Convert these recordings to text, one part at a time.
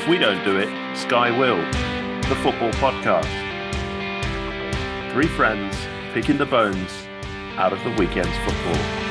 If we don't do it, Sky will. The football podcast. Three friends picking the bones out of the weekend's football.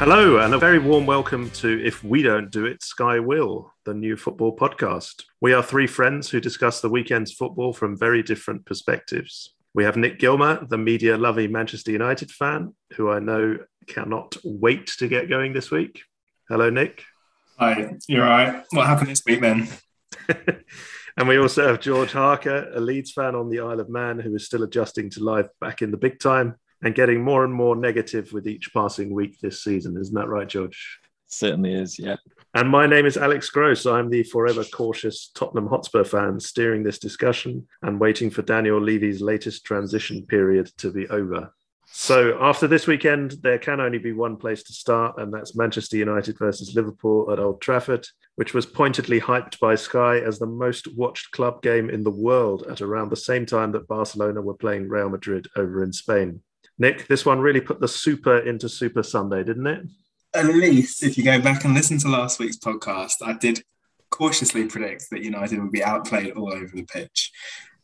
Hello, and a very warm welcome to If We Don't Do It, Sky Will, the new football podcast. We are three friends who discuss the weekend's football from very different perspectives. We have Nick Gilmer, the media loving Manchester United fan, who I know cannot wait to get going this week. Hello, Nick. Hi, you're right. What happened this week then? and we also have George Harker, a Leeds fan on the Isle of Man, who is still adjusting to life back in the big time and getting more and more negative with each passing week this season. Isn't that right, George? Certainly is, yeah. And my name is Alex Gross. I'm the forever cautious Tottenham Hotspur fan steering this discussion and waiting for Daniel Levy's latest transition period to be over. So, after this weekend, there can only be one place to start, and that's Manchester United versus Liverpool at Old Trafford, which was pointedly hyped by Sky as the most watched club game in the world at around the same time that Barcelona were playing Real Madrid over in Spain. Nick, this one really put the super into Super Sunday, didn't it? At least, if you go back and listen to last week's podcast, I did cautiously predict that United would be outplayed all over the pitch.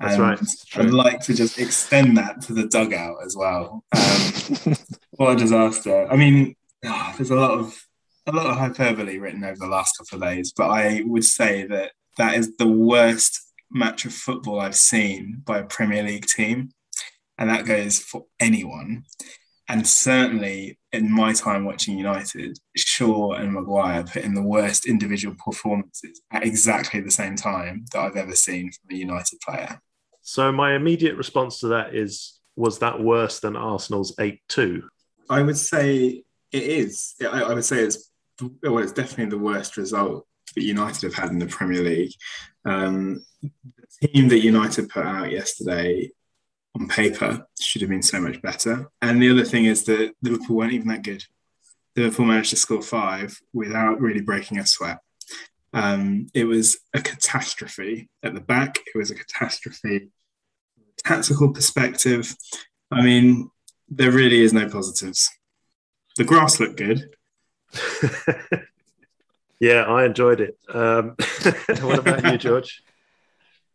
That's and right. I'd like to just extend that to the dugout as well. Um, what a disaster! I mean, oh, there's a lot of a lot of hyperbole written over the last couple of days, but I would say that that is the worst match of football I've seen by a Premier League team and that goes for anyone. And certainly in my time watching United, Shaw and Maguire put in the worst individual performances at exactly the same time that I've ever seen from a United player. So my immediate response to that is was that worse than Arsenal's 8-2? I would say it is. I, I would say it's well, it's definitely the worst result that United have had in the Premier League. Um, the team that United put out yesterday on paper should have been so much better. And the other thing is that Liverpool weren't even that good. Liverpool managed to score five without really breaking a sweat. Um, it was a catastrophe at the back. It was a catastrophe tactical perspective. I mean, there really is no positives. The grass looked good. yeah, I enjoyed it. Um, what about you, George?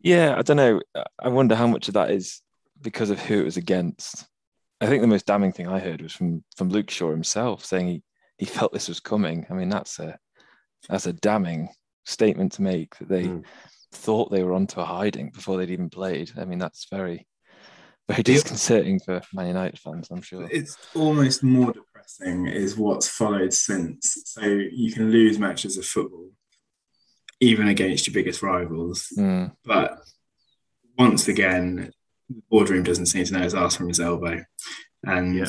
Yeah, I don't know. I wonder how much of that is because of who it was against. I think the most damning thing I heard was from from Luke Shaw himself saying he he felt this was coming. I mean, that's a that's a damning statement to make that they mm. thought they were onto a hiding before they'd even played. I mean, that's very very disconcerting for Man United fans, I'm sure. It's almost more depressing is what's followed since. So you can lose matches of football even against your biggest rivals. Mm. But once again, the boardroom doesn't seem to know his ass from his elbow. And yeah.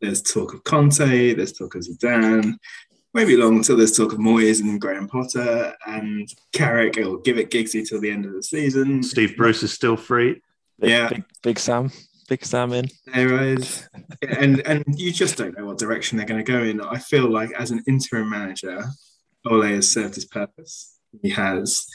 there's talk of Conte, there's talk of Zidane, maybe long until there's talk of Moyes and Graham Potter and Carrick. It'll give it Giggsy till the end of the season. Steve Bruce is still free. Big, yeah, big, big Sam, big Sam in. There is, and and you just don't know what direction they're going to go in. I feel like as an interim manager, Ole has served his purpose. He has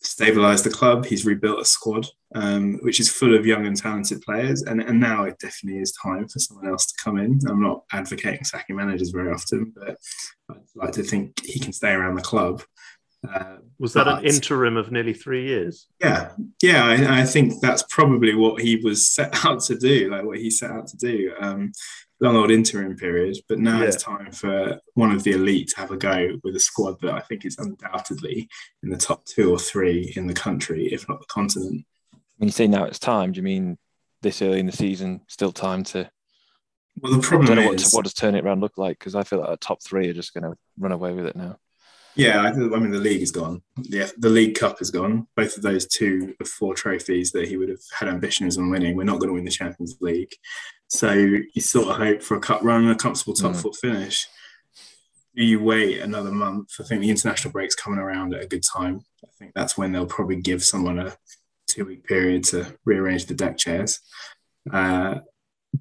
stabilized the club. He's rebuilt a squad, um, which is full of young and talented players. And, and now it definitely is time for someone else to come in. I'm not advocating sacking managers very often, but I'd like to think he can stay around the club. Uh, was that but, an interim of nearly three years? Yeah, yeah. I, I, think that's probably what he was set out to do, like what he set out to do. Um, long old interim period, but now yeah. it's time for one of the elite to have a go with a squad that I think is undoubtedly in the top two or three in the country, if not the continent. When you say now it's time, do you mean this early in the season? Still time to? Well, the problem I don't know is what, what does turn it around look like because I feel like our top three are just going to run away with it now. Yeah, I, I, mean the league is gone. Yeah, the League Cup is gone. Both of those two of four trophies that he would have had ambitions on winning. We're not going to win the Champions League, so you sort of hope for a cup run and a comfortable top mm. four finish. Do you wait another month? I think the international break's coming around at a good time. I think that's when they'll probably give someone a two week period to rearrange the deck chairs. Uh,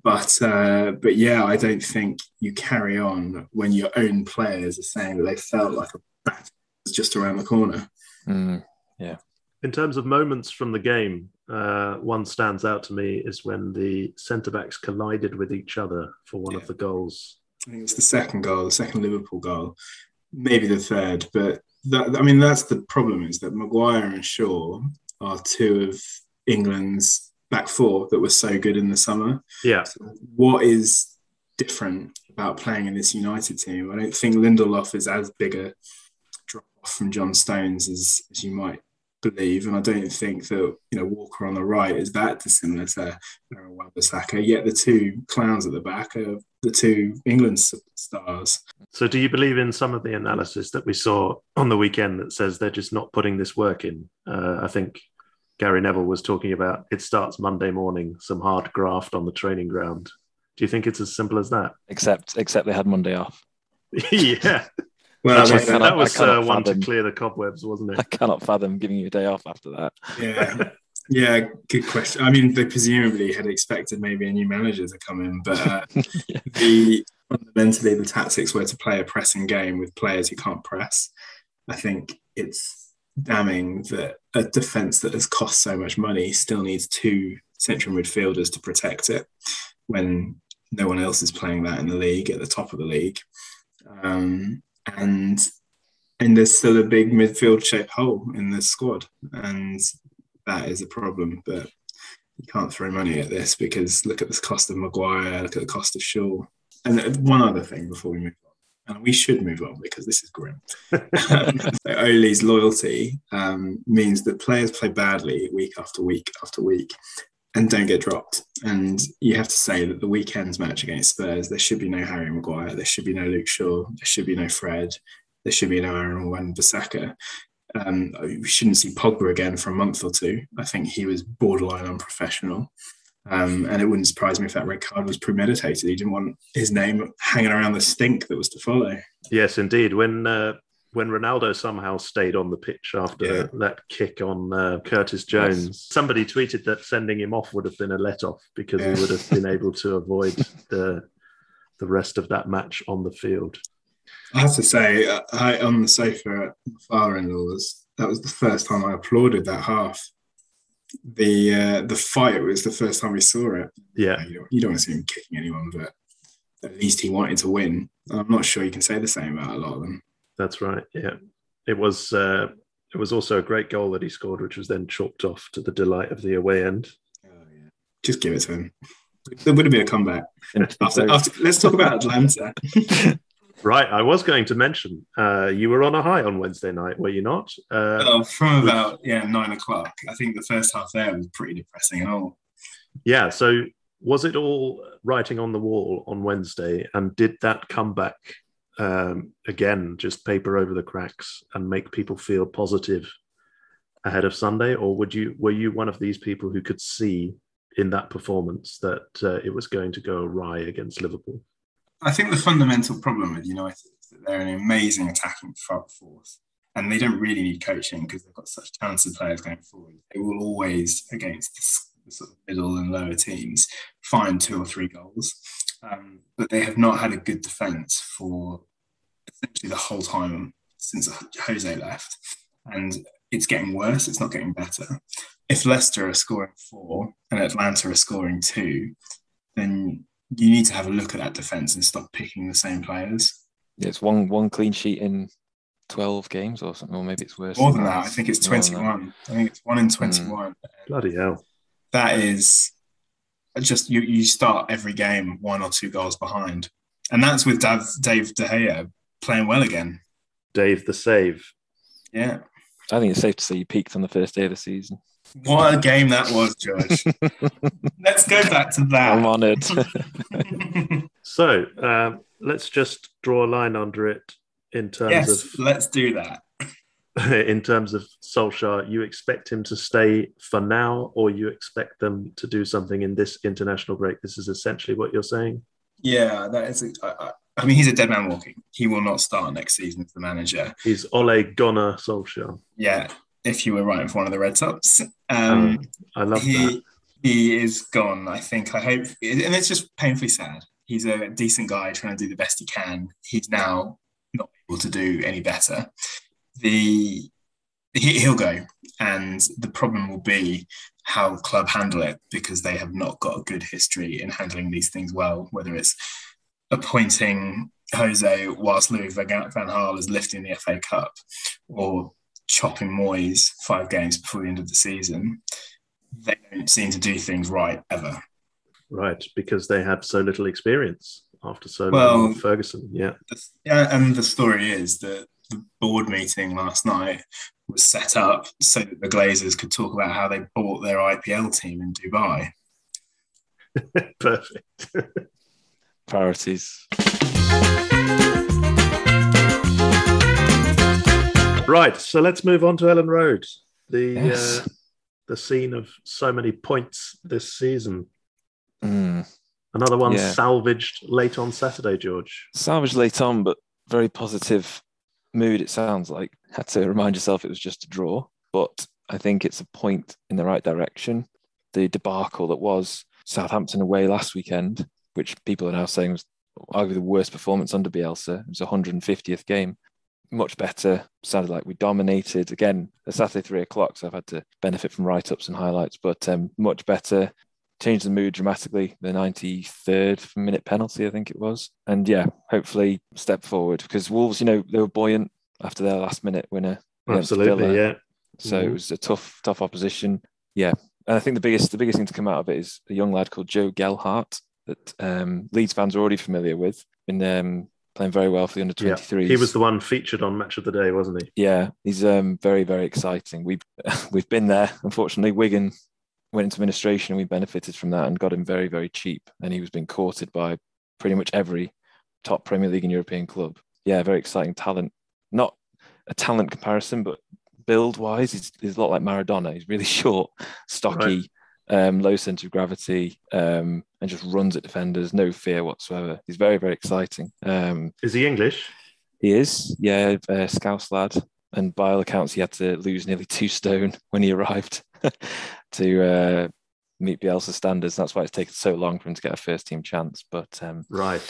but uh, but yeah, I don't think you carry on when your own players are saying that they felt like a bat was just around the corner. Mm, yeah. In terms of moments from the game, uh, one stands out to me is when the centre backs collided with each other for one Yeah. of the goals. I think it's the second goal, the second Liverpool goal, maybe the third. But that, I mean, that's the problem is that Maguire and Shaw are two of England's back four that were so good in the summer. Yeah, So what is different about playing in this United team? I don't think Lindelof is as big a drop off from John Stones as, as you might believe, and I don't think that you know Walker on the right is that dissimilar to Aaron Wan-Bissaka. Yet the two clowns at the back are the two England stars. So, do you believe in some of the analysis that we saw on the weekend that says they're just not putting this work in? Uh, I think Gary Neville was talking about it starts Monday morning, some hard graft on the training ground. Do you think it's as simple as that? Except except they had Monday off. yeah, Well, I I mean, cannot- that was uh, one to clear the cobwebs, wasn't it? I cannot fathom giving you a day off after that. yeah, yeah, good question. I mean, they presumably had expected maybe a new manager to come in, but uh, Yeah. the fundamentally the tactics were to play a pressing game with players who can't press. I think it's damning that a defence that has cost so much money still needs two central midfielders to protect it when no one else is playing that in the league at the top of the league. Um, and and there's still a big midfield shape hole in the squad, and that is a problem. But you can't throw money at this because look at the cost of Maguire, look at the cost of Shaw. And uh, one other thing before we move on, and we should move on because this is grim. Um, Ole's loyalty um, means that players play badly week after week after week and don't get dropped. And you have to say that the weekend's match against Spurs, there should be no Harry Maguire, there should be no Luke Shaw, there should be no Fred, there should be no Aaron Wan-Bissaka. Um, we shouldn't see Pogba again for a month or two. I think he was borderline unprofessional. Um, and it wouldn't surprise me if that red card was premeditated. He didn't want his name hanging around the stink that was to follow. Yes, indeed. When uh, when Ronaldo somehow stayed on the pitch after Yeah. that kick on uh, Curtis Jones, somebody tweeted that sending him off would have been a let off because Yeah. he would have been able to avoid the the rest of that match on the field. I have to say, I on the sofa at my father-in-law's, that was the first time I applauded that half. The uh, the fight was the first time we saw it. Yeah, You don't, you don't want to see him kicking anyone, but at least he wanted to win. I'm not sure you can say the same about a lot of them. That's right. Yeah, it was. Uh, it was also a great goal that he scored, which was then chalked off to the delight of the away end. Oh, yeah. Just give it to him. There would have been a comeback. After, after, let's talk about Atalanta. Right, I was going to mention uh, you were on a high on Wednesday night, were you not? Uh, Oh, from about yeah nine o'clock. I think the first half there was pretty depressing all. Yeah. So was it all writing on the wall on Wednesday? And did that comeback um, again just paper over the cracks and make people feel positive ahead of Sunday? Or would you were you one of these people who could see in that performance that uh, it was going to go awry against Liverpool? I think the fundamental problem with United is that they're an amazing attacking front force, and they don't really need coaching because they've got such talented players going forward. They will always, against the, sort of middle and lower teams, find two or three goals. Um, but they have not had a good defence for essentially the whole time since Jose left, and it's getting worse. It's not getting better. If Leicester are scoring four and Atalanta are scoring two, then you need to have a look at that defence and stop picking the same players. Yeah, it's one one clean sheet in twelve games or something, or maybe it's worse. More than that, I think it's More than that. 21. I think it's one in hmm. 21. Bloody hell. That is just you. You start every game one or two goals behind, and that's with Dave, Dave De Gea playing well again. Dave the save. Yeah, I think it's safe to say you peaked on the first day of the season. what a game that was, George. Let's go back to that. I'm that. honoured. So um, let's just draw a line under it in terms yes, of let's do that. in terms of Solskjaer, you expect him to stay for now, or you expect them to do something in this international break? This is essentially what you're saying. Yeah, that is. I I- mean, he's a dead man walking. He will not start next season as the manager. He's Ole Gunnar Solskjaer. Yeah, if you were writing for one of the Red Sox. Um, Um, I love that. he he is gone. I think. I hope, and it's just painfully sad. He's a decent guy trying to do the best he can. He's now not able to do any better. The he, he'll go. And the problem will be how club handle it because they have not got a good history in handling these things well, whether it's appointing Jose whilst Louis Van Gaal is lifting the FA Cup or chopping Moyes five games before the end of the season. They don't seem to do things right ever. Right, because they have so little experience after so Well- long. Ferguson, yeah. Yeah, and the story is that the board meeting last night was set up so that the Glazers could talk about how they bought their IPL team in Dubai. Perfect. Priorities. Right, so let's move on to Elland Road, the Yes. uh, the scene of so many points this season. Mm. Another one Yeah. salvaged late on Saturday, George. Salvage late on, but very positive mood, it sounds like. Had to remind yourself it was just a draw, but I think it's a point in the right direction. The debacle that was Southampton away last weekend, which people are now saying was arguably the worst performance under Bielsa. It was 150th game. Much better. Sounded like we dominated. Again, a Saturday three o'clock, so I've had to benefit from write ups and highlights, but um, much better. Changed the mood dramatically. The 93rd minute penalty, I think it was. And yeah, hopefully step forward because Wolves, you know, they were buoyant after their last minute winner. Absolutely, yeah. So it Mhm. was a tough, tough opposition. Yeah. And I think the biggest the biggest thing to come out of it is a young lad called Joe Gelhardt that um, Leeds fans are already familiar with. Been um, playing very well for the under Yeah, 23s. he was the one featured on Match of the Day, wasn't he? Yeah, he's um, very, very exciting. We've we've been there. Unfortunately, Wigan went into administration and we benefited from that and got him very, very cheap. And he was being courted by pretty much every top Premier League and European club. Yeah, very exciting talent. Not a talent comparison, but build wise, he's, he's a lot like Maradona. He's really short, stocky, um, low center of gravity, um, and just runs at defenders, no fear whatsoever. He's very, very exciting. Um, Is he English? he is, yeah, a Scouse lad. And by all accounts, he had to lose nearly two stone when he arrived to uh, meet Bielsa standards. That's why it's taken so long for him to get a first team chance. But um, Right.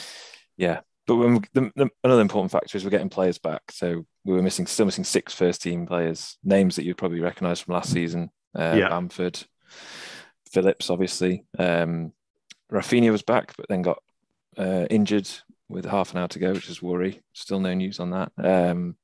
yeah, but when, the, the, another important factor is we're getting players back. So we were missing, still missing six first team players, names that you'd probably recognise from last season. Uh, Yeah. Bamford, Phillips, obviously. Um, Rafinha was back, but then got uh, injured with half an hour to go, which is worry. Still no news on that. Um,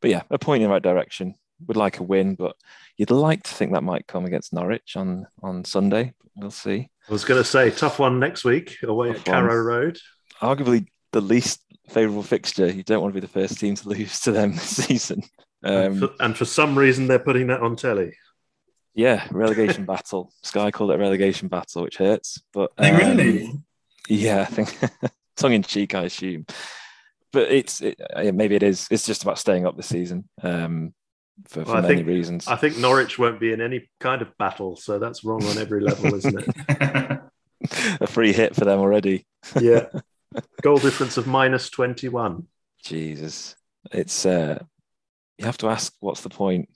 but yeah, a point in the right direction. Would like a win, but you'd like to think that might come against Norwich on on Sunday. We'll see. I was going to say, tough one next week away Tough at Carrow. Road. Arguably the least favourable fixture. You don't want to be the first team to lose to them this season. and, Um, for, and for some reason, they're putting that on telly. Yeah, relegation battle. Sky called it a relegation battle, which hurts. But They um, really? Yeah, I think tongue in cheek, I assume. But it's it, maybe it is. It's just about staying up this season um, for, for Well, I many think- reasons. I think Norwich won't be in any kind of battle, so that's wrong on every level, isn't it? a free hit for them already. Yeah. Goal difference of minus 21. Jesus, it's uh, you have to ask what's the point.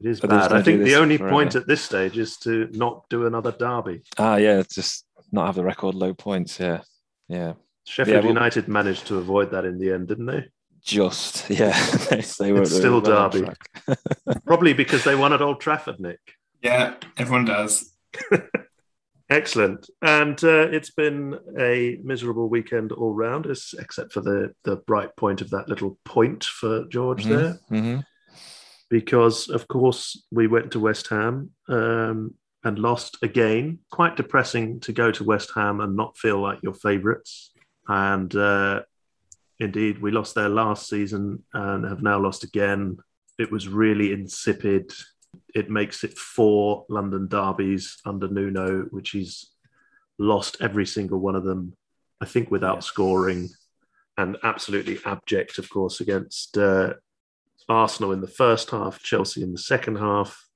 It is But bad. I think the only forever. point at this stage is to not do another derby. Ah, yeah, just not have the record low points. Yeah, yeah, Sheffield Yeah, well- United managed to avoid that in the end, didn't they? just yeah. they, they were It's still well Derby. Probably because they won at Old Trafford, Nick. yeah, everyone does. Excellent. And uh, it's been a miserable weekend all round, except for the, the bright point of that little point for George Mhm, there. mhm. Because of course we went to West Ham um, and lost again. Quite depressing to go to West Ham and not feel like your favourites. And uh, indeed, we lost there last season and have now lost again. It was really insipid. It makes it four London derbies under Nuno, which he's lost every single one of them. I think without Yeah. scoring, and absolutely abject, of course, against uh, Arsenal in the first half, Chelsea in the second half,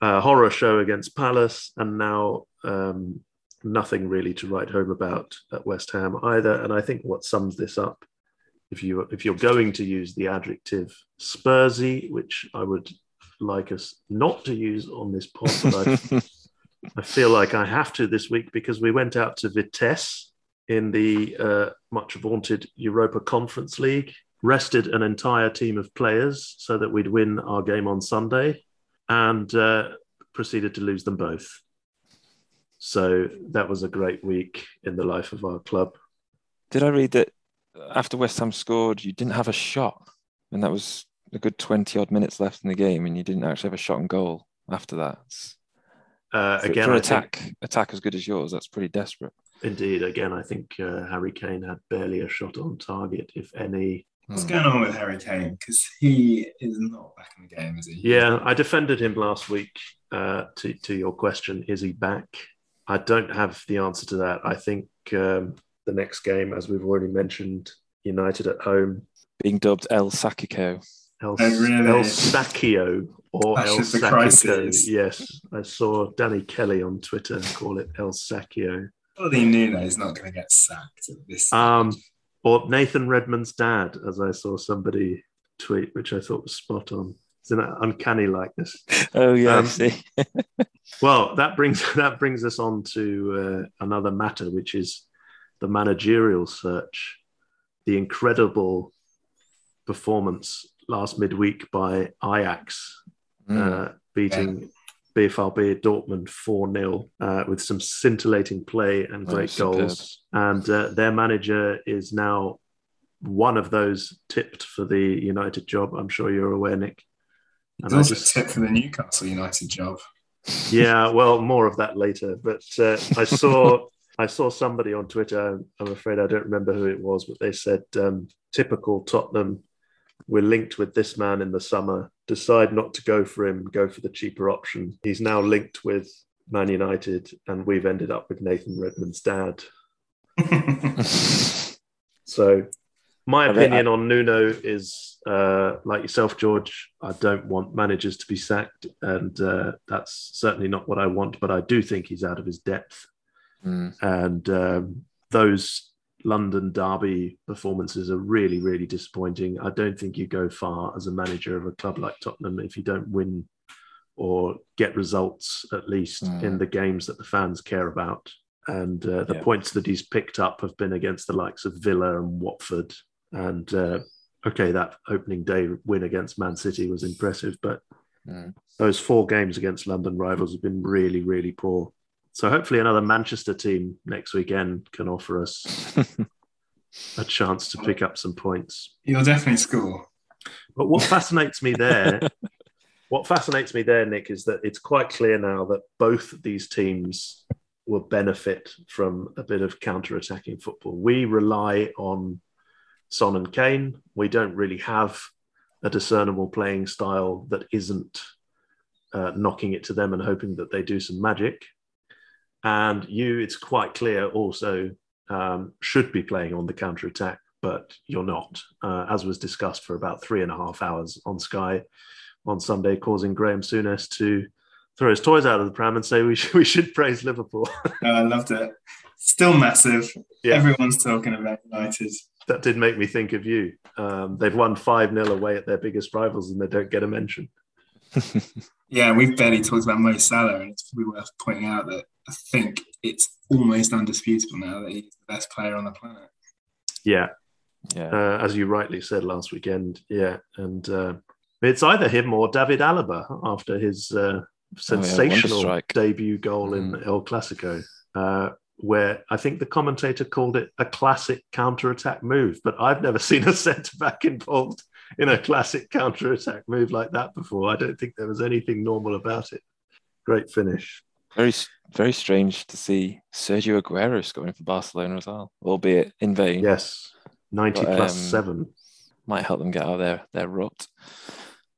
a horror show against Palace, and now um, nothing really to write home about at West Ham either. And I think what sums this up, if you if you're going to use the adjective Spursy, which I would like us not to use on this pod, but I I feel like I have to this week because we went out to Vitesse in the uh, much vaunted Europa Conference League, rested an entire team of players so that we'd win our game on Sunday, and uh, proceeded to lose them both. So that was a great week in the life of our club. Did I read that after West Ham scored, you didn't have a shot, and that was a good twenty odd minutes left in the game, and you didn't actually have a shot on goal after that. Uh, again, for attack, think, attack as good as yours, that's pretty desperate. indeed, again, I think uh, Harry Kane had barely a shot on target, if any. What's Hmm. going on with Harry Kane? Because he is not back in the game, is he? Yeah, I defended him last week. Uh, to to your question, is he back? I don't have the answer to that. I think um, the next game, as we've already mentioned, United at home, Being dubbed El Sakiko. El, Oh, really? El Sacchio or That's El just the Sacchico. crisis. Yes, I saw Danny Kelly on Twitter call it El Sacchio. Surely Nuno is not going to get sacked at this. Um, stage. Or Nathan Redmond's dad, as I saw somebody tweet, which I thought was spot on. It's an uncanny likeness. Oh yeah, I Um, see. Well, that brings that brings us on to uh, another matter, which is the managerial search. The incredible performance last midweek by Ajax, Mm. uh, beating BFRB Dortmund 4 0 uh, with some scintillating play and Oh, great superb. goals. And uh, their manager is now one of those tipped for the United job. I'm sure you're aware, Nick. He's And I also just- tip for the Newcastle United job. yeah, well, more of that later. But uh, I saw I saw somebody on Twitter. I'm afraid I don't remember who it was, but they said um, typical Tottenham. We're linked with this man in the summer. Decide not to go for him. Go for the cheaper option. He's now linked with Man United, and we've ended up with Nathan Redmond's dad. So, my I mean, opinion on Nuno is uh, like yourself, George. I don't want managers to be sacked, and uh, that's certainly not what I want. But I do think he's out of his depth, Mm. and um, those London derby performances are really, really disappointing. I don't think you go far as a manager of a club like Tottenham if you don't win or get results at least Mm. in the games that the fans care about. And uh, the Yeah. points that he's picked up have been against the likes of Villa and Watford. And uh, okay, that opening day win against Man City was impressive, but Mm. those four games against London rivals have been really, really poor. So hopefully, another Manchester team next weekend can offer us a chance to pick up some points. You'll definitely score. But what fascinates me there, what fascinates me there, Nick, is that it's quite clear now that both these teams will benefit from a bit of counter-attacking football. We rely on Son and Kane. We don't really have a discernible playing style that isn't uh, knocking it to them and hoping that they do some magic. And you, it's quite clear, also um, should be playing on the counter attack, but you're not, uh, as was discussed for about three and a half hours on Sky on Sunday, causing Graham Souness to throw his toys out of the pram and say we should, we should praise Liverpool. Oh, I loved it. Still massive. Yeah. Everyone's talking about United. that did make me think of you. Um, they've won 5 0 away at their biggest rivals and they don't get a mention. Yeah, we've barely talked about Mo Salah, and it's probably worth pointing out that I think it's almost undisputable now that he's the best player on the planet. Yeah, yeah. uh, as you rightly said last weekend. Yeah, and uh, it's either him or David Alaba after his uh, sensational wonder strike. debut goal in El Clasico, uh, where I think the commentator called it a classic counter-attack move. But I've never seen a centre back involved in a classic counter-attack move like that before. I don't think there was anything normal about it. Great finish. Very, very strange to see Sergio Aguero scoring for Barcelona as well, albeit in vain. Yes, 90 But, plus um, seven. Might help them get out of their, their rut.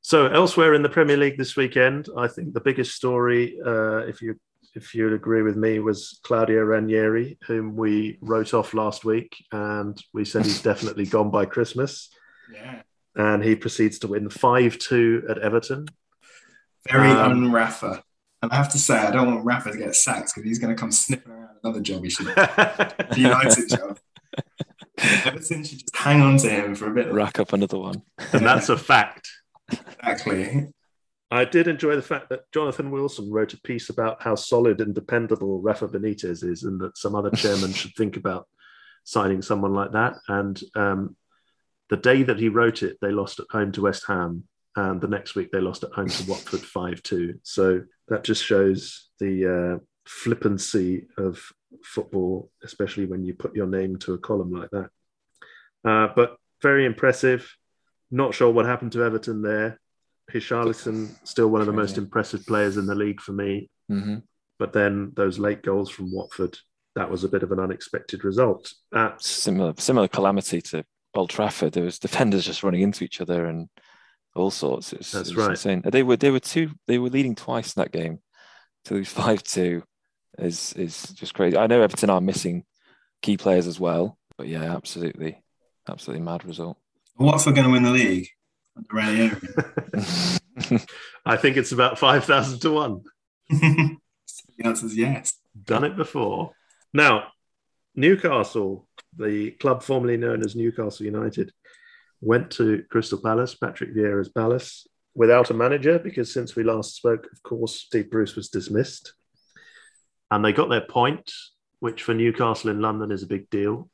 So elsewhere in the Premier League this weekend, I think the biggest story, uh, if you if you'd agree with me, was Claudio Ranieri, whom we wrote off last week, and we said he's definitely gone by Christmas. Yeah. And he proceeds to win five two at Everton. Very Um, un-Rafa. And I have to say, I don't want Rafa to get sacked because he's going to come sniffing around another job he should the United job. Everton should just hang on to him for a bit. Rack up another one. and that's a fact. Exactly. I did enjoy the fact that Jonathan Wilson wrote a piece about how solid and dependable Rafa Benitez is, and that some other chairman should think about signing someone like that. And um, the day that he wrote it, they lost at home to West Ham, and the next week they lost at home to Watford 5 2. So that just shows the uh, flippancy of football, especially when you put your name to a column like that. Uh, but very impressive. Not sure what happened to Everton there. Richarlison, still one of the most impressive players in the league for me. Mm-hmm. But then those late goals from Watford, that was a bit of an unexpected result. At Similar, similar calamity to Old Trafford. There was defenders just running into each other and all sorts. It was, That's it was right. Insane. They were they were two. They were leading twice in that game. To lose five two is is just crazy. I know Everton are missing key players as well, but yeah, absolutely, absolutely mad result. Watford going to win the league? Under I think it's about 5,000 to 1. the answer is yes. Done it before. Now, Newcastle, the club formerly known as Newcastle United, went to Crystal Palace, Patrick Vieira's Palace, without a manager because since we last spoke, of course, Steve Bruce was dismissed. And they got their point, which for Newcastle in London is a big deal.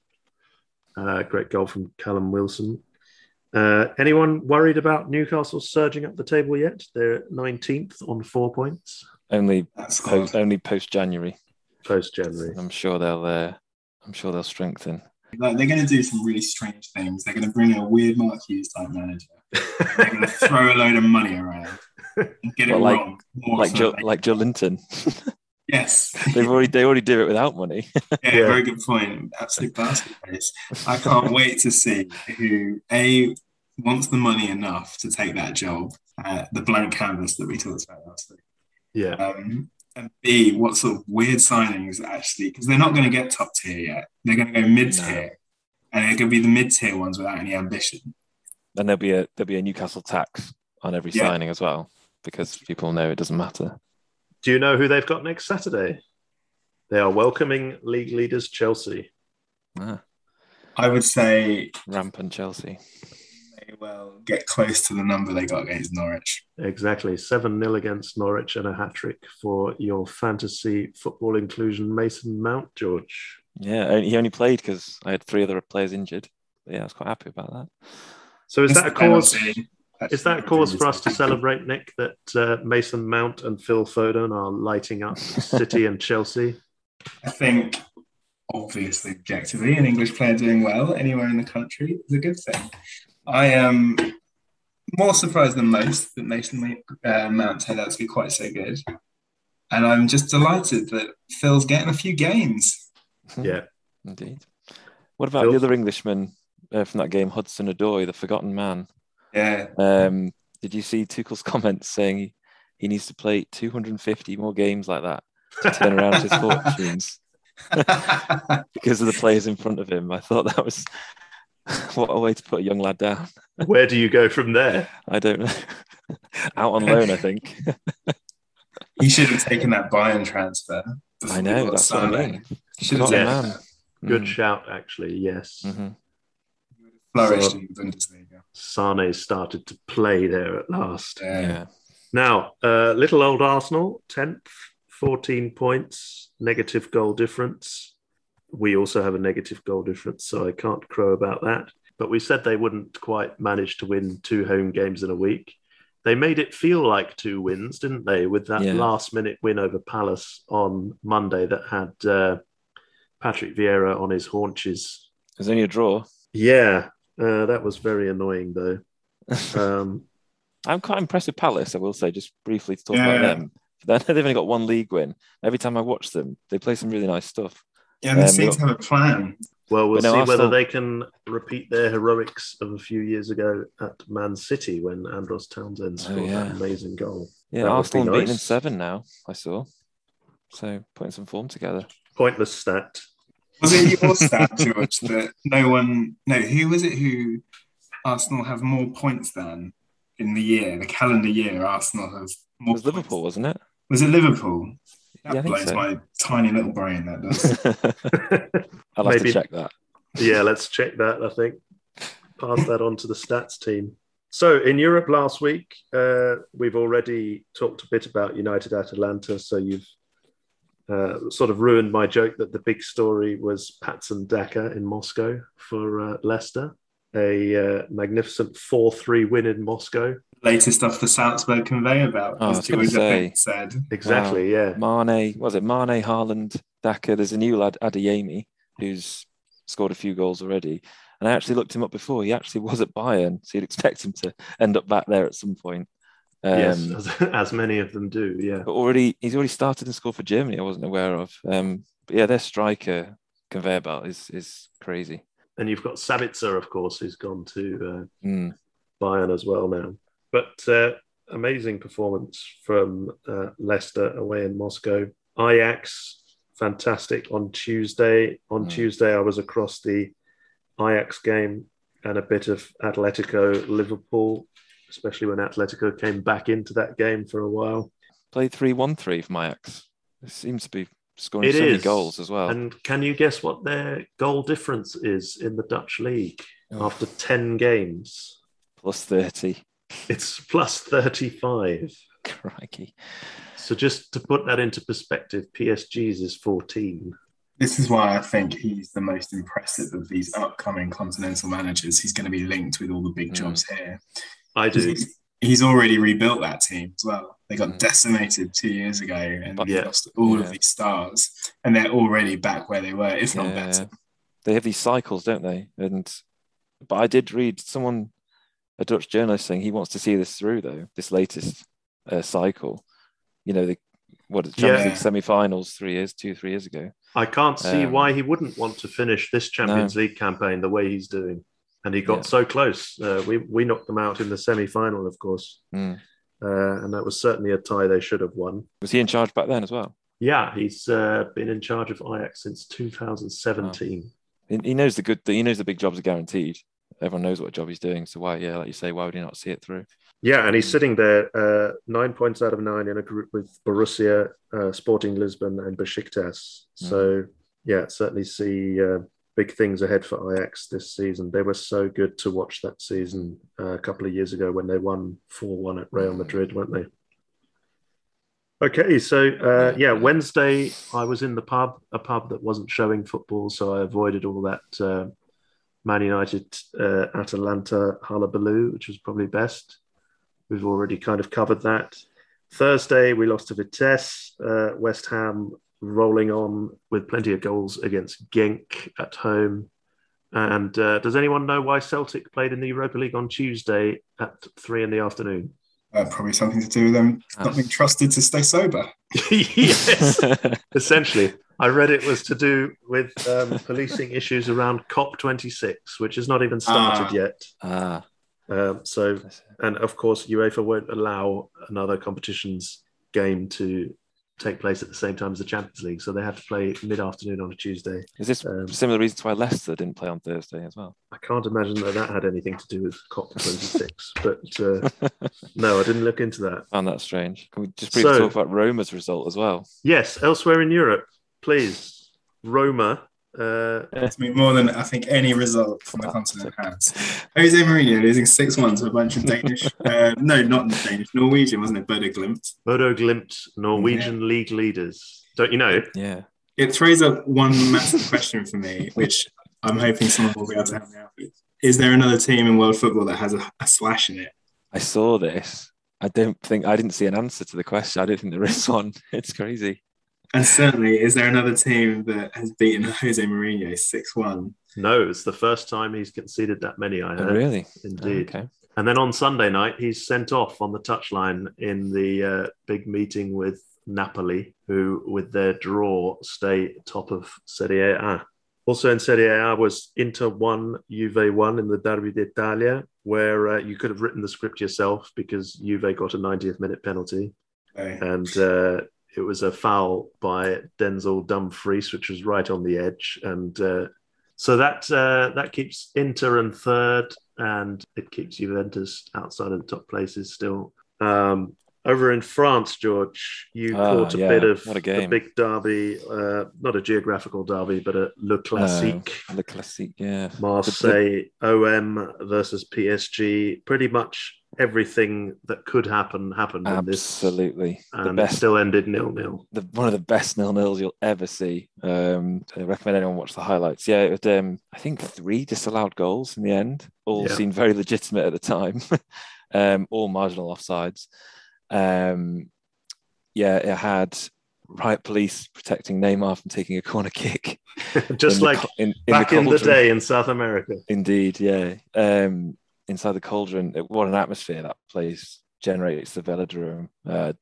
Uh, great goal from Callum Wilson. Uh, anyone worried about Newcastle surging up the table yet? They're 19th on four points only post, only post January. post January. I'm sure they'll. Uh, I'm sure they'll strengthen. Like, they're going to do some really strange things. They're going to bring in a weird Mark Hughes type manager. They're going to throw a load of money around and get it like- wrong. Like so Joe, like Joelinton. yes, They've already they already do it without money. yeah, Yeah. very good point. Absolute basket case. I can't wait to see who a wants the money enough to take that job. Uh, the blank canvas that we talked about last week. Yeah. Um, and B, what sort of weird signings actually, because they're not going to get top tier yet. They're going to go mid tier, and they're going to be the mid tier ones without any ambition. And there'll be a there'll be a Newcastle tax on every Yeah. signing as well because people know it doesn't matter. Do you know who they've got next Saturday? They are welcoming league leaders Chelsea. Ah, I would say rampant Chelsea. They will get close to the number they got against Norwich. Exactly. 7 0 against Norwich and a hat trick for your fantasy football inclusion, Mason Mount, George. Yeah, he only played because I had three other players injured. But yeah, I was quite happy about that. So is It's that a cause? penalty. Is that a cause for us to celebrate, Nick, that uh, Mason Mount and Phil Foden are lighting up City and Chelsea? I think, obviously, objectively, an English player doing well anywhere in the country is a good thing. I am more surprised than most that Mason uh, Mount turned out to be quite so good. And I'm just delighted that Phil's getting a few games. Yeah. Indeed. What about Phil? the other Englishman uh, from that game, Hudson-Odoi, the forgotten man? Yeah. Um, did you see Tuchel's comments saying he, he needs to play 250 more games like that to turn around his fortunes because of the players in front of him? I thought that was what a way to put a young lad down. Where do you go from there? I don't know. Out on loan, I think. he should have taken that Bayern transfer. I know, got that's what I Sané. mean. Should have Yes. man. Good Mm. shout, actually. Yes. Mhm. flourished So- in Bundesliga. Sane started to play there at last. Yeah. Yeah. Now, uh, little old Arsenal, 10th, 14 points, negative goal difference. We also have a negative goal difference, so I can't crow about that. But we said they wouldn't quite manage to win two home games in a week. They made it feel like two wins, didn't they? With that Yeah. last minute win over Palace on Monday that had uh, Patrick Vieira on his haunches. It was only a draw. Yeah, uh, that was very annoying, though. Um, I'm quite impressed with Palace, I will say, just briefly to talk Yeah. about them. They've only got one league win. Every time I watch them, they play some really nice stuff. Yeah, they Um, seem to have a plan. Well, we'll no, see whether Arsenal- they can repeat their heroics of a few years ago at Man City when Andros Townsend Oh, scored yeah. that amazing goal. Yeah, That Arsenal be unbeaten in nice. seven now, I saw. So putting some form together. Pointless stat. Was it your stat, George, that no one, no, who was it who Arsenal have more points than in the year, the calendar year? Arsenal have It was points. Liverpool, wasn't it? Was it Liverpool? That Yeah, I think blows so. my tiny little brain. That does. I'll have Maybe- to check that. yeah, let's check that. I think pass that on to the stats team. So in Europe last week, uh, we've already talked a bit about United Atalanta. So you've uh, sort of ruined my joke that the big story was Patson Daka in Moscow for uh, Leicester, a uh, magnificent four-three win in Moscow. Latest off the Salzburg conveyor belt. Oh, I as was gonna George say. said. Exactly, yeah. Mane, was it Mane, Haaland, Daka? There's a new lad, Adeyemi, who's scored a few goals already. And I actually looked him up before. He actually was at Bayern, so you'd expect him to end up back there at some point. Um, yes, as, as many of them do, yeah. but already he's already started and scored for Germany. I wasn't aware of. Um, but yeah, their striker conveyor belt is is crazy. And you've got Sabitzer, of course, who's gone to uh, Mm. Bayern as well now. But uh, amazing performance from uh, Leicester away in Moscow. Ajax, fantastic on Tuesday. On Mm. Tuesday, I was across the Ajax game and a bit of Atletico Liverpool, especially when Atletico came back into that game for a while. Played three one three for Ajax. It seems to be scoring It so many goals as well. And can you guess what their goal difference is in the Dutch league Oh, after 10 games? plus thirty. It's plus 35. Crikey. So just to put that into perspective, PSG's is 14. This is why I think he's the most impressive of these upcoming continental managers. He's going to be linked with all the big Mm. jobs here. I do. He's, he's already rebuilt that team as well. They got Mm. decimated two years ago and But- Yeah. lost all Yeah. of these stars, and they're already back where they were, if not Yeah. better. They have these cycles, don't they? And but I did read someone, a Dutch journalist, saying he wants to see this through though. This latest uh, cycle, you know, the what the Champions Yeah. League semi-finals three years, two three years ago. I can't see Um, why he wouldn't want to finish this Champions League campaign the way he's doing. And he got Yeah. so close. Uh, we, we knocked them out in the semi final, of course. Mm. Uh, and that was certainly a tie they should have won. Was he in charge back then as well? Yeah, he's uh, been in charge of Ajax since 2017. He, he knows the good. He knows the big jobs are guaranteed. Everyone knows what job he's doing. So why, yeah, like you say, why would he not see it through? Yeah, and he's Mm. sitting there, uh, nine points out of nine in a group with Borussia, uh, Sporting Lisbon, and Besiktas. So, yeah, certainly see uh, big things ahead for Ajax this season. They were so good to watch that season uh, a couple of years ago when they won 4 1 at Real Mm. Madrid, weren't they? Okay, so uh, yeah, Wednesday I was in the pub, a pub that wasn't showing football, so I avoided all that uh, Man United uh, Atalanta hullabaloo, which was probably best. We've already kind of covered that. Thursday, we lost to Vitesse. Uh, West Ham rolling on with plenty of goals against Genk at home. And uh, does anyone know why Celtic played in the Europa League on Tuesday at three in the afternoon? Uh, probably something to do with them not being trusted to stay sober. yes, essentially. I read it was to do with um, policing issues around COP26, which has not even started Ah. yet. ah, Um, so and of course UEFA won't allow another competitions game to take place at the same time as the Champions League, so they had to play mid-afternoon on a Tuesday. is this Um, similar reasons why Leicester didn't play on Thursday as well? I can't imagine that that had anything to do with COP26, but uh, no, I didn't look into that. Found that strange. Can we just briefly So- talk about Roma's result as well? Yes, elsewhere in Europe, please, Roma. Uh, I mean, more than I think any result from the continent has. Jose Mourinho losing 6 1 to a bunch of Danish, uh, no, not Danish, Norwegian, wasn't it? Bodo Glimt. Bodo Glimt, Norwegian league leaders. Don't you know? Yeah. It throws up one massive question for me, which I'm hoping someone will be able to help me out with. Is there another team in world football that has a, a slash in it? I saw this. I don't think I didn't see an answer to the question. I don't think there is one. It's crazy. And certainly, is there another team that has beaten Jose Mourinho 6 1? No, it's the first time he's conceded that many. I Oh, really? Indeed. Okay. And then on Sunday night, he's sent off on the touchline in the uh, big meeting with Napoli, who, with their draw, stay top of Serie A. Also in Serie A was Inter 1, Juve 1 in the Derby d'Italia, where uh, you could have written the script yourself because Juve got a 90th minute penalty. And uh, it was a foul by Denzel Dumfries, which was right on the edge. And uh, so that uh, that keeps Inter in third, and it keeps Juventus outside of the top places still. Um, over in France, George, you Ah, caught a yeah, bit of a the big derby, uh, not a geographical derby, but a Le Classique. The classic, yeah. Marseille OM versus PSG. Pretty much everything that could happen happened in this, Absolutely. The and it best still ended nil nil. one of the best nil nils you'll ever see. Um, I recommend anyone watch the highlights. Yeah, it, um, I think three disallowed goals in the end. All Yeah. seemed very legitimate at the time. um, all marginal offsides. Um, yeah, it had riot police protecting Neymar from taking a corner kick. Just the like co- in, in back in the day in South America. Indeed, yeah. Um, inside the cauldron, it- what an atmosphere that place generates. The Velodrome. Uh,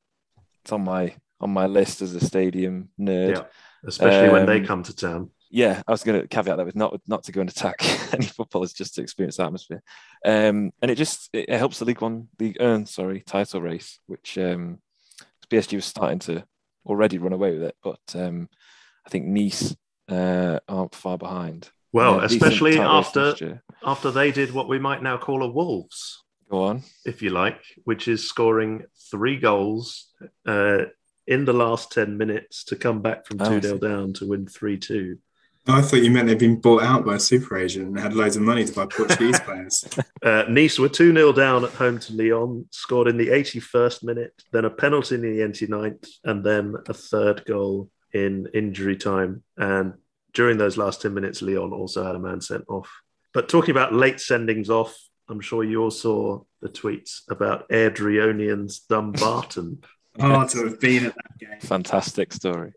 it's on my on my list as a stadium nerd. Yeah. Especially when they Um, come to town. Yeah, I was going to caveat that with not not to go and attack any footballers, just to experience the atmosphere. Um, and it just it, it helps the League One, League Earn, sorry, title race, which um, PSG was starting to already run away with it, but um, I think Nice uh, aren't far behind. Well, especially after after they did what we might now call a Wolves, Go on. if you like, which is scoring three goals uh, in the last 10 minutes to come back from Oh, 2 0 down to win 3 2. I thought you meant they'd been bought out by a super agent and had loads of money to buy Portuguese players. Uh, nice were 2 0 down at home to Lyon, scored in the 81st minute, then a penalty in the 89th, and then a third goal in injury time. And during those last 10 minutes, Lyon also had a man sent off. But talking about late sendings off, I'm sure you all saw the tweets about Airdrieonians Dumbarton. Oh, to have been at that game. Fantastic story.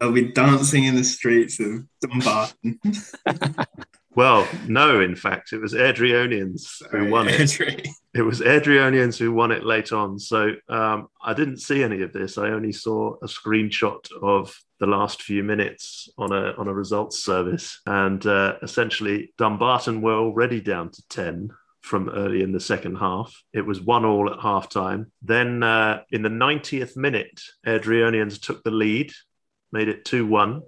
They'll be dancing in the streets of Dumbarton. well, no, in fact, it was Airdrieonians who won it. Airdrie. It was Airdrieonians who won it late on. So um, I didn't see any of this. I only saw a screenshot of the last few minutes on a on a results service, and uh, essentially Dumbarton were already down to ten from early in the second half. It was one all at halftime. Then uh, in the 90th minute, Airdrieonians took the lead, made it 2 1.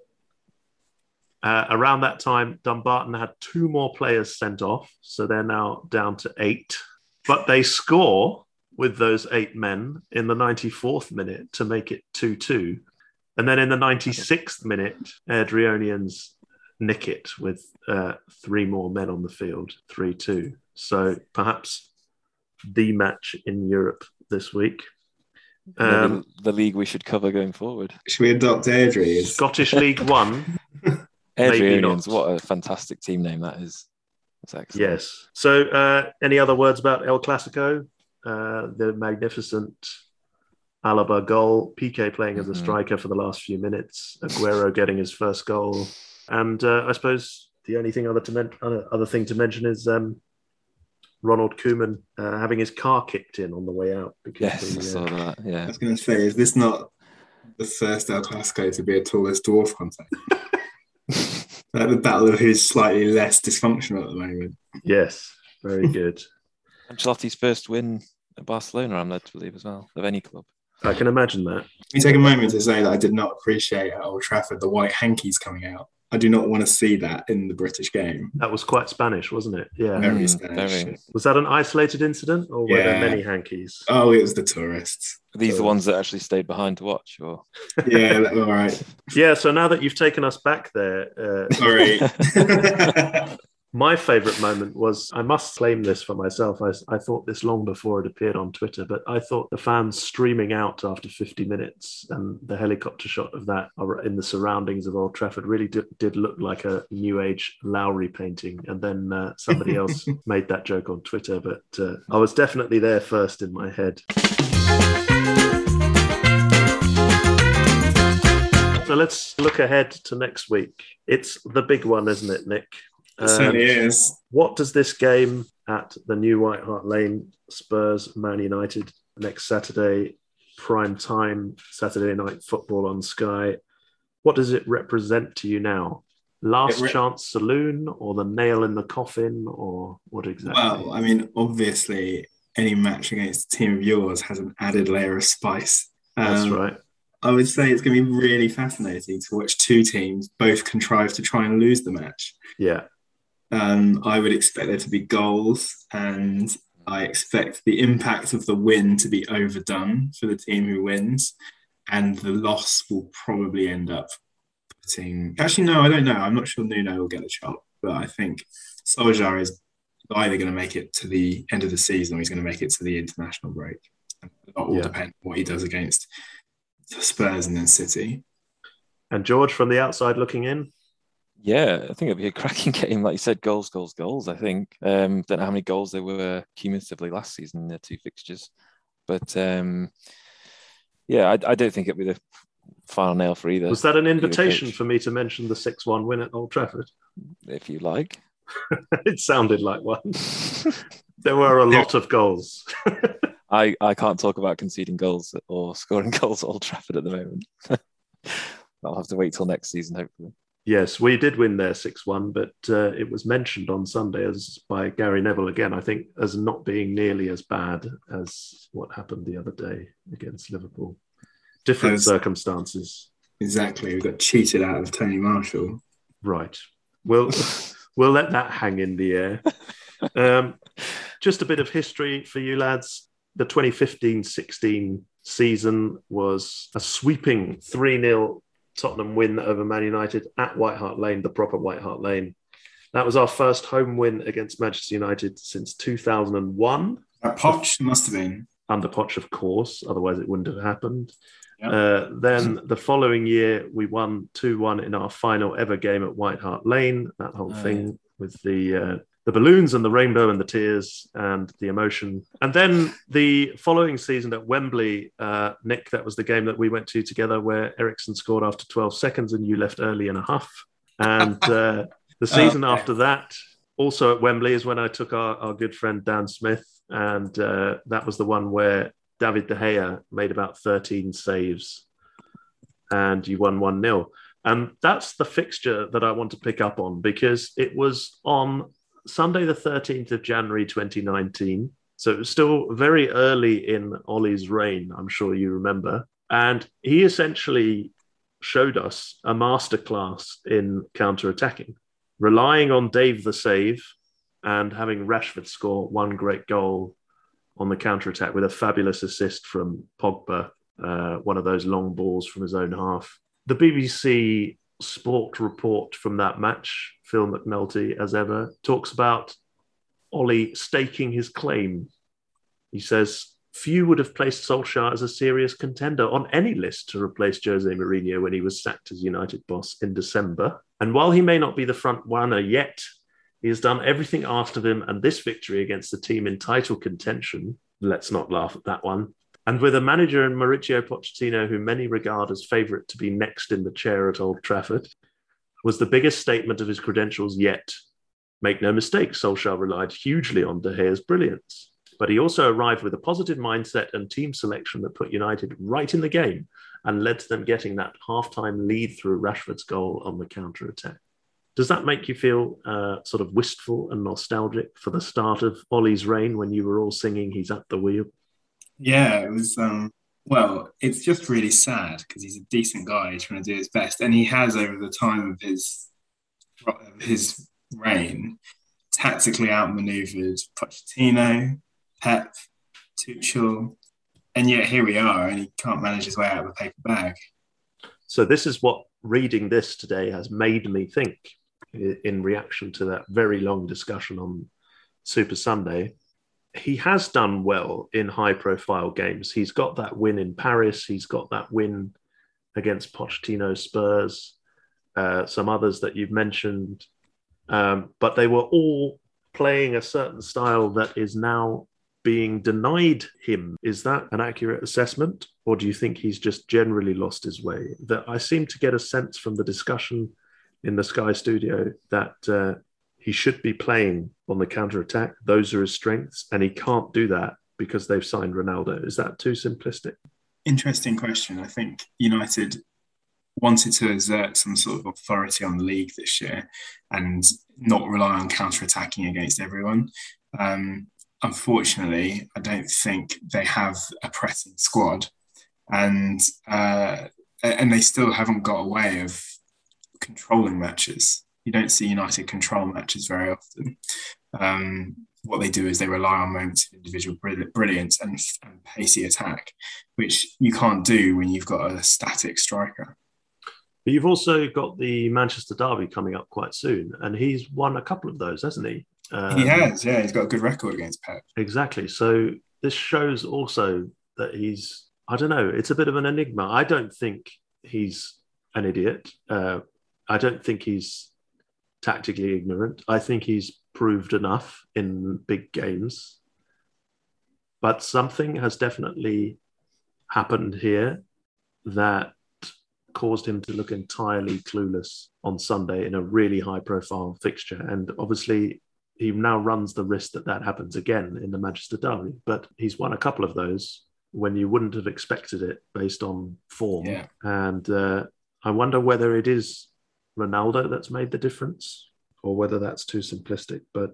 Uh, around that time, Dumbarton had two more players sent off, so they're now down to eight. But they score with those eight men in the 94th minute to make it 2 2. And then in the 96th minute, Airdrieonians nick it with uh, three more men on the field, 3 2. So perhaps the match in Europe this week. Maybe Um, the league we should cover going forward. Should we adopt Airdrie? Scottish League One Maybe Airdrieonians, what a fantastic team name that is. That's excellent. Yes. So, uh, any other words about El Clasico? Uh, the magnificent Alaba goal, Piqué playing as a Mhm. striker for the last few minutes, Aguero getting his first goal, and uh, I suppose the only thing other to men- other, other thing to mention is um, Ronald Koeman uh, having his car kicked in on the way out because Yes, the, I uh, saw that. Yeah, I was going to say, is this not the first El Clasico to be a tallest dwarf contest? like the battle of who's slightly less dysfunctional at the moment. yes, very good. Ancelotti's first win at Barcelona, I'm led to believe as well, of any club. I can imagine that. Let me take a moment to say that I did not appreciate at Old Trafford the white hankies coming out. I do not want to see that in the British game. That was quite Spanish, wasn't it? Yeah. Very Mm, Spanish. very. Was that an isolated incident, or were there many hankies? Oh, it was the tourists. These are these the ones that actually stayed behind to watch? Or Yeah, that- all right. Yeah, so now that you've taken us back there, uh, Sorry. my favourite moment was I must claim this for myself. I, I thought this long before it appeared on Twitter, but I thought the fans streaming out after 50 minutes and the helicopter shot of that in the surroundings of Old Trafford really did, did look like a new age Lowry painting. And then uh, somebody else made that joke on Twitter, but uh, I was definitely there first in my head. So let's look ahead to next week. It's the big one, isn't it, Nick? It certainly Um, is. what does this game at the new White Hart Lane Spurs Man United next Saturday, prime time Saturday night football on Sky? What does it represent to you now? Last re- chance saloon or the nail in the coffin or what exactly? Well, I mean, obviously, any match against a team of yours has an added layer of spice. That's Um, right. I would say it's going to be really fascinating to watch two teams both contrive to try and lose the match. Yeah. Um, I would expect there to be goals, and I expect the impact of the win to be overdone for the team who wins, and the loss will probably end up putting. Actually, no, I don't know. I'm not sure Nuno will get a shot, but I think Solskjaer is either going to make it to the end of the season or he's going to make it to the international break. That will Yeah. depend on what he does against Spurs and then City. And George, from the outside looking in, Yeah, I think it'll be a cracking game. Like you said, goals, goals, goals. I think. Um, don't know how many goals there were cumulatively last season in the two fixtures, but um, yeah, I, I don't think it'll be the final nail for either. Was that an invitation for me to mention the six-one win at Old Trafford? If you like. it sounded like one. there were a lot of goals. I, I can't talk about conceding goals or scoring goals at Old Trafford at the moment. I'll have to wait till next season, hopefully. Yes, we did win there 6 1, but uh, it was mentioned on Sunday as by Gary Neville again, I think, as not being nearly as bad as what happened the other day against Liverpool. Different was, circumstances. Exactly. We got cheated out of Tony Martial. Right. We'll, we'll let that hang in the air. Um, just a bit of history for you lads. The 2015 16 season was a sweeping 3 0 Tottenham win over Man United at White Hart Lane, the proper White Hart Lane. That was our first home win against Manchester United since 2001. At Poch must have been. Under Poch, of course, otherwise it wouldn't have happened. Yep. Uh, then the following year, we won 2 1 in our final ever game at White Hart Lane. That whole oh, thing yeah. with the uh, the balloons and the rainbow and the tears and the emotion. And then the following season at Wembley, uh, Nick, that was the game that we went to together where Eriksen scored after 12 seconds and you left early in a huff. And uh, the season oh, okay. after that, also at Wembley, is when I took our, our good friend Dan Smith. And uh, that was the one where David De Gea made about 13 saves and you won 1 0. And that's the fixture that I want to pick up on because it was on Sunday, the 13th of January 2019. So it was still very early in Ollie's reign, I'm sure you remember. And he essentially showed us a masterclass in counter attacking, relying on Dave the save and having Rashford score one great goal on the counter attack with a fabulous assist from Pogba, uh, one of those long balls from his own half. The BBC sport report from that match, Phil McNulty, as ever, talks about Ollie staking his claim. He says, Few would have placed Solskjaer as a serious contender on any list to replace Jose Mourinho when he was sacked as United boss in December. And while he may not be the front runner yet, he has done everything asked of him, and this victory against the team in title contention, let's not laugh at that one, and with a manager in Mauricio Pochettino, who many regard as favourite to be next in the chair at Old Trafford, was the biggest statement of his credentials yet. Make no mistake, Solskjaer relied hugely on De Gea's brilliance, but he also arrived with a positive mindset and team selection that put United right in the game and led to them getting that half-time lead through Rashford's goal on the counter attack. Does that make you feel uh, sort of wistful and nostalgic for the start of Ollie's reign when you were all singing "He's at the wheel"? Yeah, it was. Um, well, it's just really sad because he's a decent guy trying to do his best, and he has over the time of his of his reign tactically outmaneuvered Pochettino, Pep, Tuchel, and yet here we are, and he can't manage his way out of a paper bag. So this is what reading this today has made me think in reaction to that very long discussion on Super Sunday he has done well in high profile games. He's got that win in Paris. He's got that win against Pochettino Spurs, uh, some others that you've mentioned. Um, but they were all playing a certain style that is now being denied him. Is that an accurate assessment? Or do you think he's just generally lost his way? That I seem to get a sense from the discussion in the Sky studio that uh, he should be playing on the counter attack. Those are his strengths, and he can't do that because they've signed Ronaldo. Is that too simplistic? Interesting question. I think United wanted to exert some sort of authority on the league this year and not rely on counter attacking against everyone. Um, unfortunately, I don't think they have a pressing squad, and uh, and they still haven't got a way of controlling matches you don't see United control matches very often. Um, what they do is they rely on moments of individual brilliance and, and pacey attack, which you can't do when you've got a static striker. But you've also got the Manchester Derby coming up quite soon, and he's won a couple of those, hasn't he? Um, he has, yeah. He's got a good record against Pep. Exactly. So this shows also that he's, I don't know, it's a bit of an enigma. I don't think he's an idiot. Uh, I don't think he's tactically ignorant. I think he's proved enough in big games. But something has definitely happened here that caused him to look entirely clueless on Sunday in a really high profile fixture. And obviously, he now runs the risk that that happens again in the Manchester Derby. But he's won a couple of those when you wouldn't have expected it based on form. Yeah. And uh, I wonder whether it is Ronaldo that's made the difference or whether that's too simplistic. But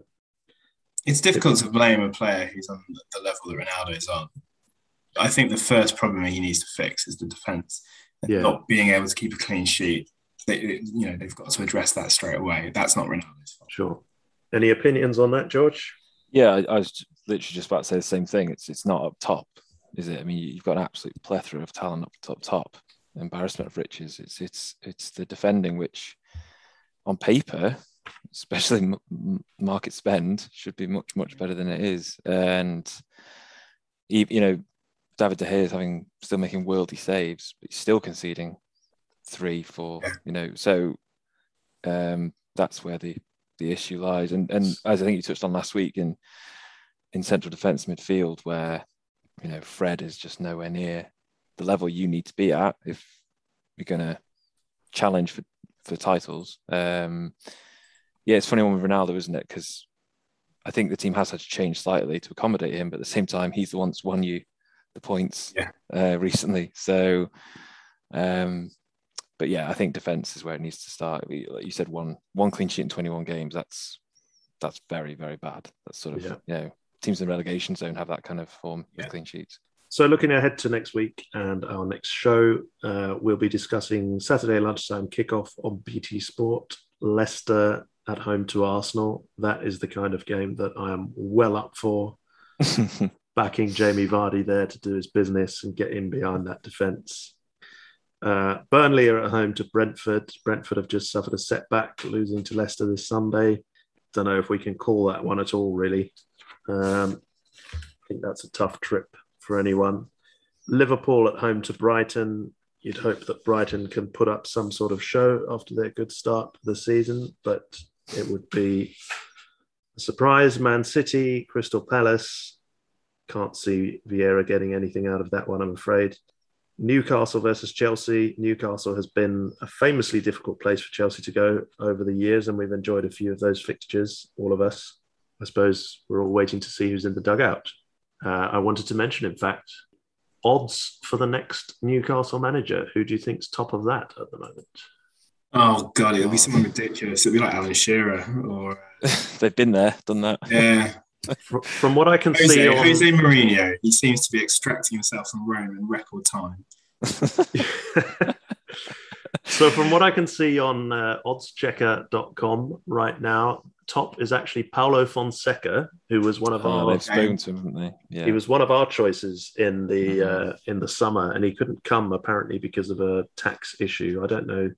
It's difficult to blame a player who's on the level that Ronaldo is on. I think the first problem he needs to fix is the defence. Yeah. Not being able to keep a clean sheet. They, you know, they've got to address that straight away. That's not Ronaldo's fault. sure. Any opinions on that, George? Yeah, I, I was literally just about to say the same thing. It's it's not up top, is it? I mean, you've got an absolute plethora of talent up top. top. Embarrassment of riches. It's it's it's the defending which, on paper, especially m- market spend, should be much much better than it is. And you know, David De Gea is having still making worldy saves, but he's still conceding three, four. You know, so um, that's where the the issue lies. And and as I think you touched on last week in in central defence midfield, where you know Fred is just nowhere near the level you need to be at if you're going to challenge for for titles. Um, yeah, it's funny one with Ronaldo, isn't it? Because I think the team has had to change slightly to accommodate him, but at the same time, he's the one that's won you the points Yeah. uh, recently. So, um, but yeah, I think defense is where it needs to start. We, like you said, one one clean sheet in 21 games. That's that's very very bad. That's sort of Yeah. you know teams in relegation zone have that kind of form Yeah. of clean sheets. So, looking ahead to next week and our next show, uh, we'll be discussing Saturday lunchtime kickoff on BT Sport, Leicester at home to Arsenal. That is the kind of game that I am well up for. Backing Jamie Vardy there to do his business and get in behind that defence. Uh, Burnley are at home to Brentford. Brentford have just suffered a setback, losing to Leicester this Sunday. Don't know if we can call that one at all, really. Um, I think that's a tough trip for anyone. Liverpool at home to Brighton. You'd hope that Brighton can put up some sort of show after their good start to the season, but it would be a surprise. Man City, Crystal Palace. Can't see Vieira getting anything out of that one, I'm afraid. Newcastle versus Chelsea. Newcastle has been a famously difficult place for Chelsea to go over the years, and we've enjoyed a few of those fixtures, all of us. I suppose we're all waiting to see who's in the dugout. Uh, I wanted to mention, in fact, odds for the next Newcastle manager. Who do you think's top of that at the moment? Oh god, it'll be someone ridiculous. It'll be like Alan Shearer or They've been there, done that. yeah, Fr- From what I can see on, Jose Mourinho. He seems to be extracting himself from Rome in record time. so from what I can see on uh, oddschecker.com right now, top is actually Paulo Fonseca, who was one of Oh, our they've spoken to him, haven't they? Yeah. he was one of our choices in the Mhm. uh, in the summer, and he couldn't come apparently because of a tax issue. I don't know,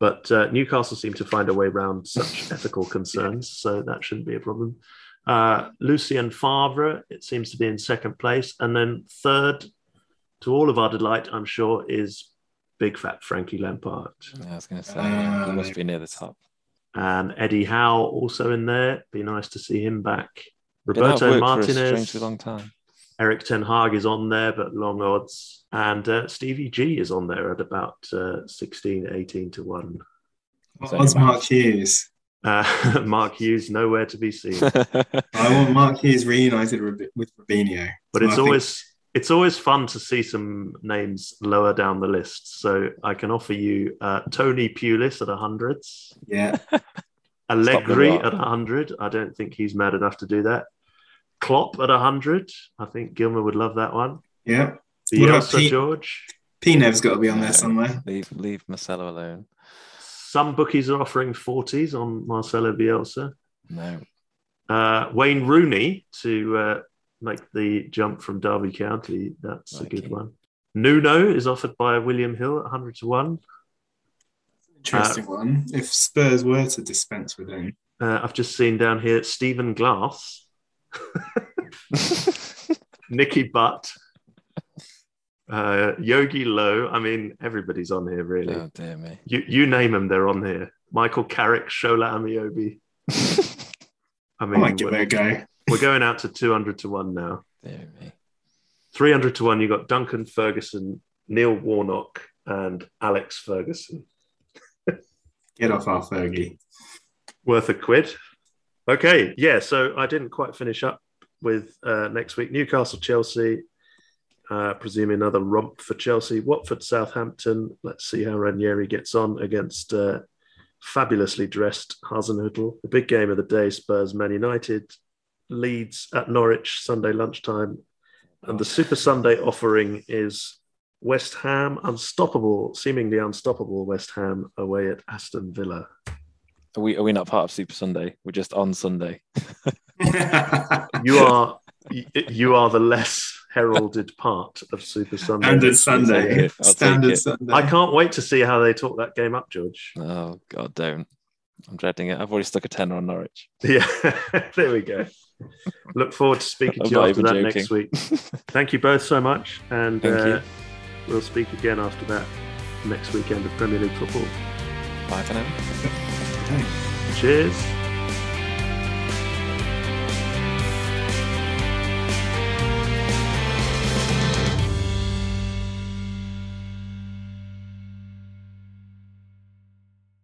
but uh, Newcastle seemed to find a way around such ethical concerns, so that shouldn't be a problem. Uh, Lucien Favre, it seems to be in second place, and then third, to all of our delight, I'm sure, is big fat Frankie Lampard Yeah, I was going to say Uh, he must be near the top. and Eddie Howe also in there. Be nice to see him back. Been out of Roberto work for a Martinez. long time. Erik Ten Hag is on there, but long odds. And uh, Stevie G is on there at about uh, 16, 18 to 1. So- Odds Mark Hughes. Uh, Mark Hughes, nowhere to be seen. I want Mark Hughes reunited with with Robinho. But I it's think- always it's always fun to see some names lower down the list. So I can offer you uh, Tony Pulis at hundreds, yeah. Allegri lot. at hundred. I don't think he's mad enough to do that. Klopp at hundred. I think Gilmer would love that one. Yeah. What about Bielsa Pete- George. Pinev's got to be on there somewhere. leave leave Marcelo alone. Some bookies are offering 40s on Marcelo Bielsa. No. Uh, Wayne Rooney to uh, make the jump from Derby County. That's a good one. Nuno is offered by William Hill at 100 to 1. Interesting one. If Spurs were to dispense with him, Uh, I've just seen down here Stephen Glass, Nicky Butt, uh, Jogi Löw. I mean, everybody's on here, really. oh dear me. You, you name them, they're on here. Michael Carrick, Shola Ameobi. I I mean, might give it we're, a go. We're going out to 200 to 1 now. Dear me. 300 to 1, you got Duncan Ferguson, Neil Warnock, and Alex Ferguson. Get off our Fergie. Worth a quid. Okay, yeah, so I didn't quite finish up with uh, next week Newcastle, Chelsea. Uh, presuming another romp for Chelsea. Watford, Southampton. Let's see how Ranieri gets on against uh, fabulously dressed Hasenhüttl. The big game of the day: Spurs, Man United, Leeds at Norwich Sunday lunchtime, and the Super Sunday offering is West Ham, unstoppable, seemingly unstoppable West Ham away at Aston Villa. Are we are we not part of Super Sunday? We're just on Sunday. You are you are the less heralded part of Super Sunday. Standard Sunday. I'll Standard. Sunday. I can't wait to see how they talk that game up, George. Oh God, don't. I'm dreading it. I've already stuck a tenner on Norwich. Yeah, there we go. Look forward to speaking to you after that joking. next week. Thank you both so much, and uh, we'll speak again after that next weekend of Premier League football. Bye for now. Okay. Cheers.